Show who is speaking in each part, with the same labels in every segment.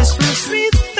Speaker 1: Christmas wreath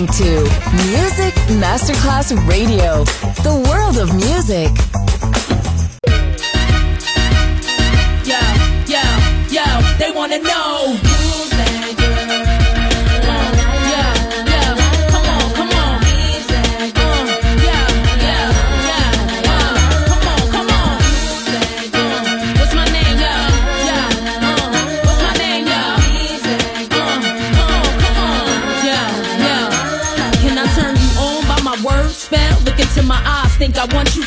Speaker 2: listening to Music Masterclass Radio, the world of music.
Speaker 3: Yo, yo, yo, they wanna know.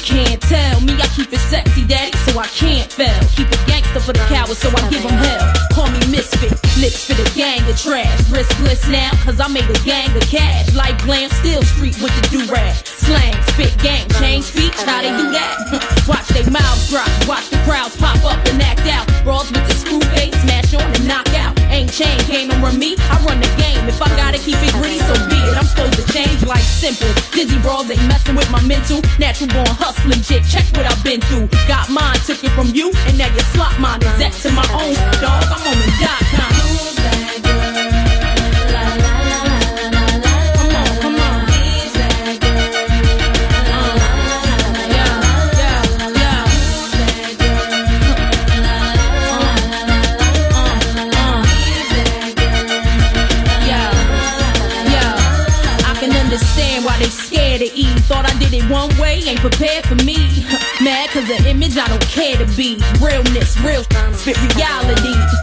Speaker 3: can't tell. Me, I keep it sexy, daddy, so I can't fail. Keep it gangster for the cowards, so I give them hell. Call me misfit, lips for the gang of trash. Riskless now, cause I made a gang of cash. Like glam, still street with the do-rag. Slang, spit, gang, change speech, how they do that? watch they mouths drop, watch the crowds pop up and act out. Brawls with the screw face, smash on and knock out. Ain't chain game, I'm me, I run the game and if I gotta keep it gritty, so be it. I'm supposed to change life simple. Dizzy brawls ain't messing with my mental. Natural born hustling shit. Check what I've been through. Got mine, took it from you, and now you slot mine. Is to my own dog? I'm on the dot com. Ain't prepared for me. Mad cause the image I don't care to be. Realness, real spit reality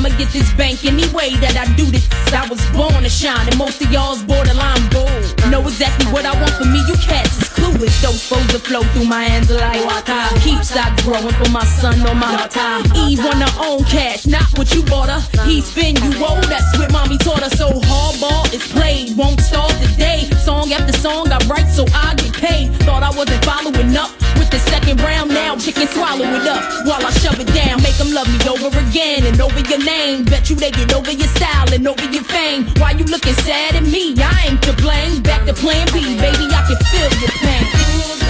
Speaker 3: I'ma get this bank any way that I do this. I was born to shine, and most of y'all's borderline bold. Know exactly what I want for me, you cats is clueless. Those foes that flow through my hands like water. Keep stock growing for my son on my time. Eve wanna own cash, not what you bought her. He spin you old, that's what mommy taught her. So hardball is played, won't stall today. Song after song I write so I get paid. Thought I wasn't following up with the second round now. Chicken swallow it up while I shove it down. Make them love me over again and over your name. Bet you they get over your style and over your fame. Why you looking sad at me? I ain't to blame. Back to plan B, baby, I can feel your pain.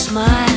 Speaker 4: smile.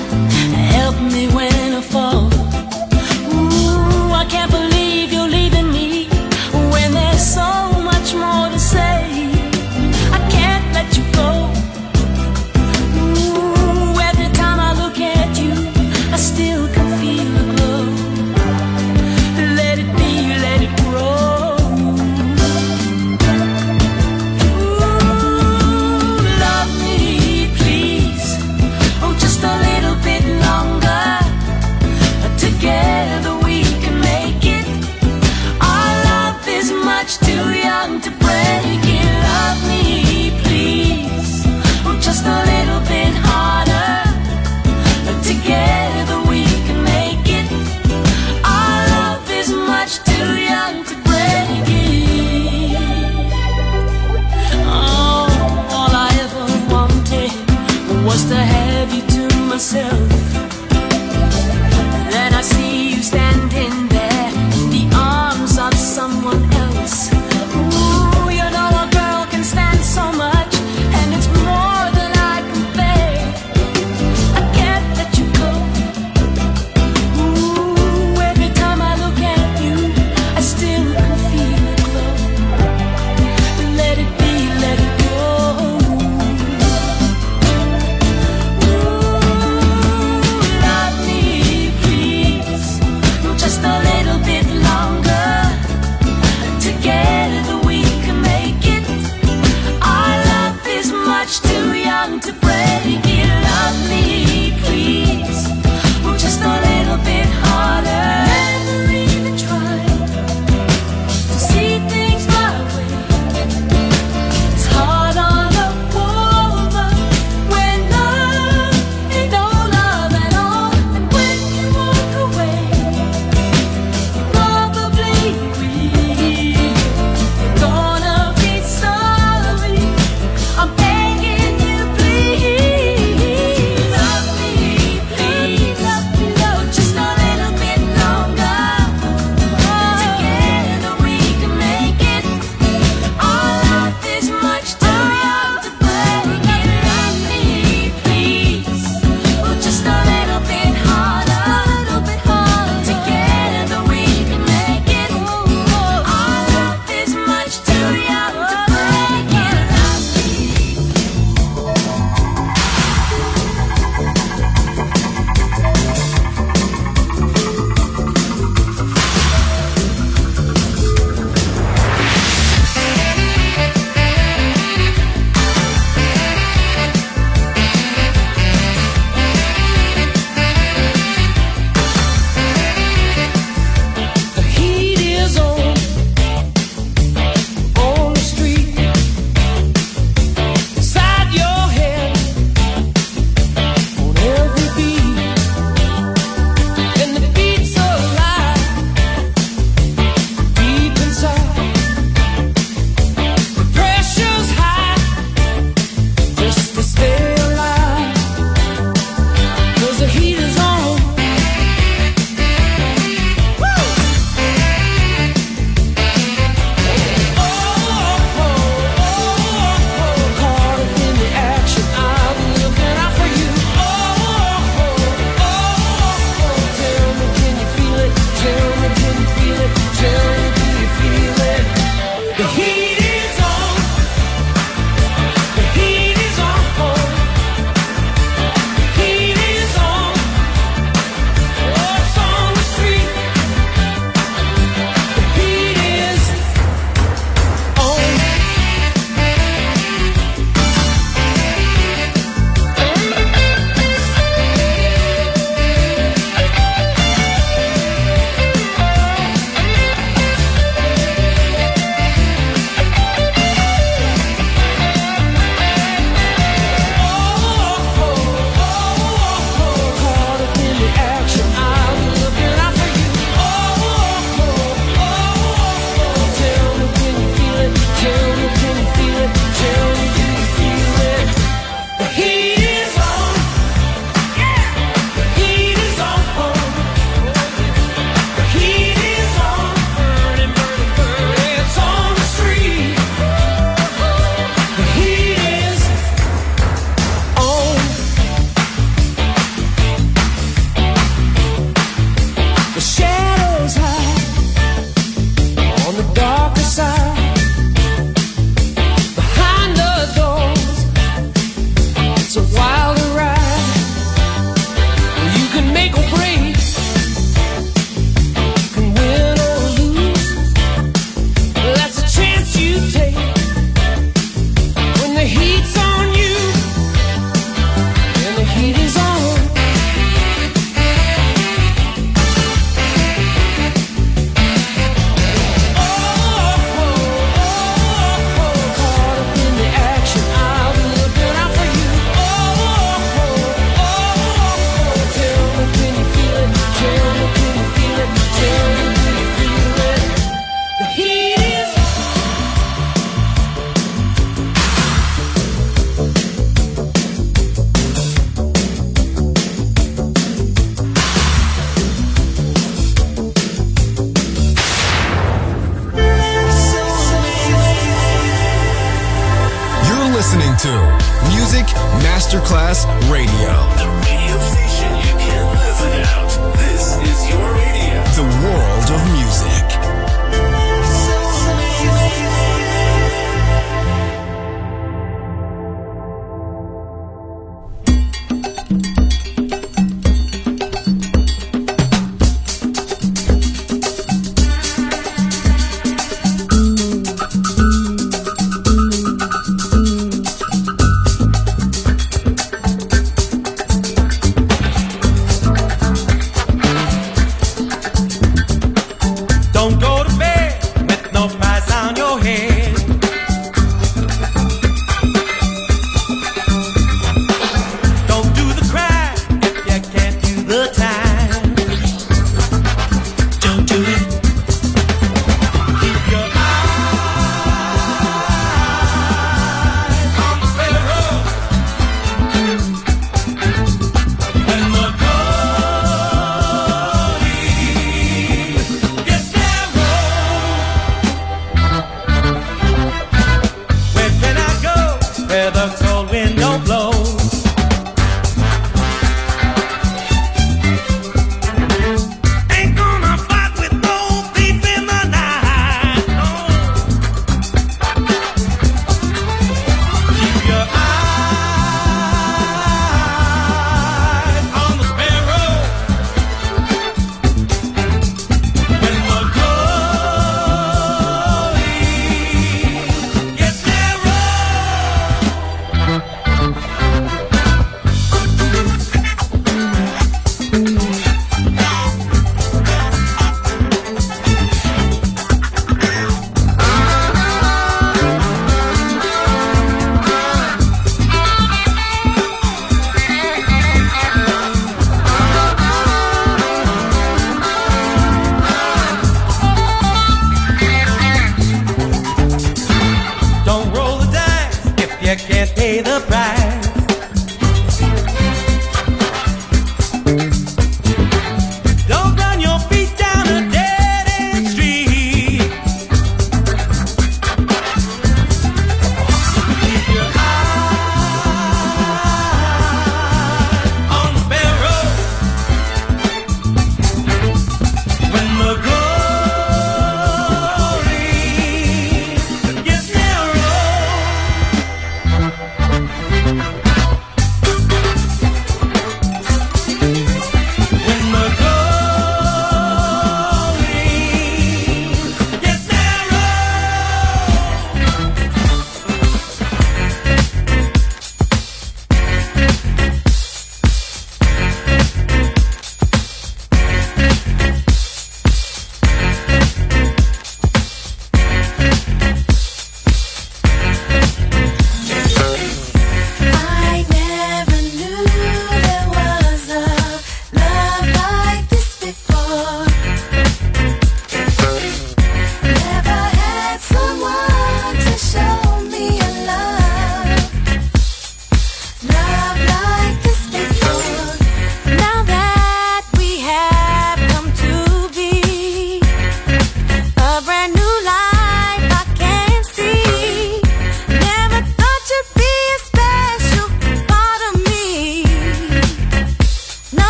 Speaker 1: On your head.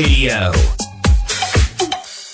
Speaker 5: Radio.